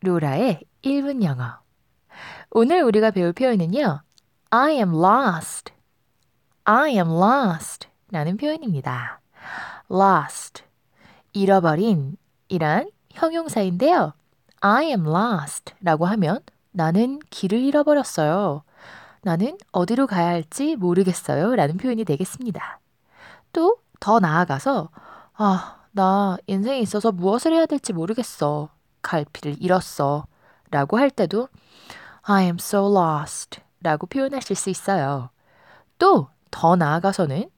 로라의 1분 영어. 오늘 우리가 배울 표현은요. I am lost. I am lost. 라는 표현입니다. lost. 잃어버린 이란 형용사인데요. I am lost 라고 하면 나는 길을 잃어버렸어요. 나는 어디로 가야 할지 모르겠어요. 라는 표현이 되겠습니다. 또 더 나아가서 아, 나 인생에 있어서 무엇을 해야 될지 모르겠어. 갈피를 잃었어. 라고 할 때도 I am so lost 라고 표현하실 수 있어요. 또 더 나아가서는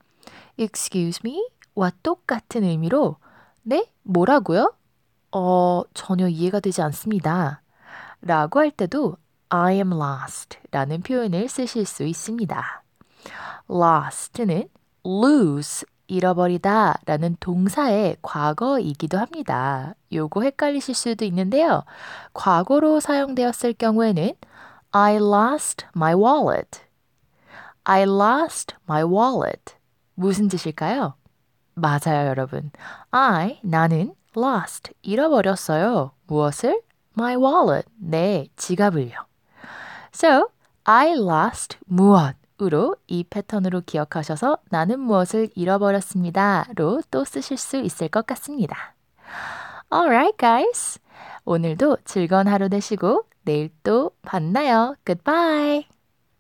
excuse me 와 똑같은 의미로 네? 뭐라고요? 어, 전혀 이해가 되지 않습니다. 라고 할 때도 I am lost 라는 표현을 쓰실 수 있습니다. lost는 lose 잃어버리다 라는 동사의 과거이기도 합니다. 요거 헷갈리실 수도 있는데요. 과거로 사용되었을 경우에는 I lost my wallet. I lost my wallet. 무슨 뜻일까요? 맞아요, 여러분. I, 나는 lost, 잃어버렸어요. 무엇을? My wallet, 내 지갑을요. So, I lost 무엇? 으로 이 패턴으로 기억하셔서 나는 무엇을 잃어버렸습니다로 또 쓰실 수 있을 것 같습니다. Alright, guys. 오늘도 즐거운 하루 되시고 내일 또 만나요. Goodbye.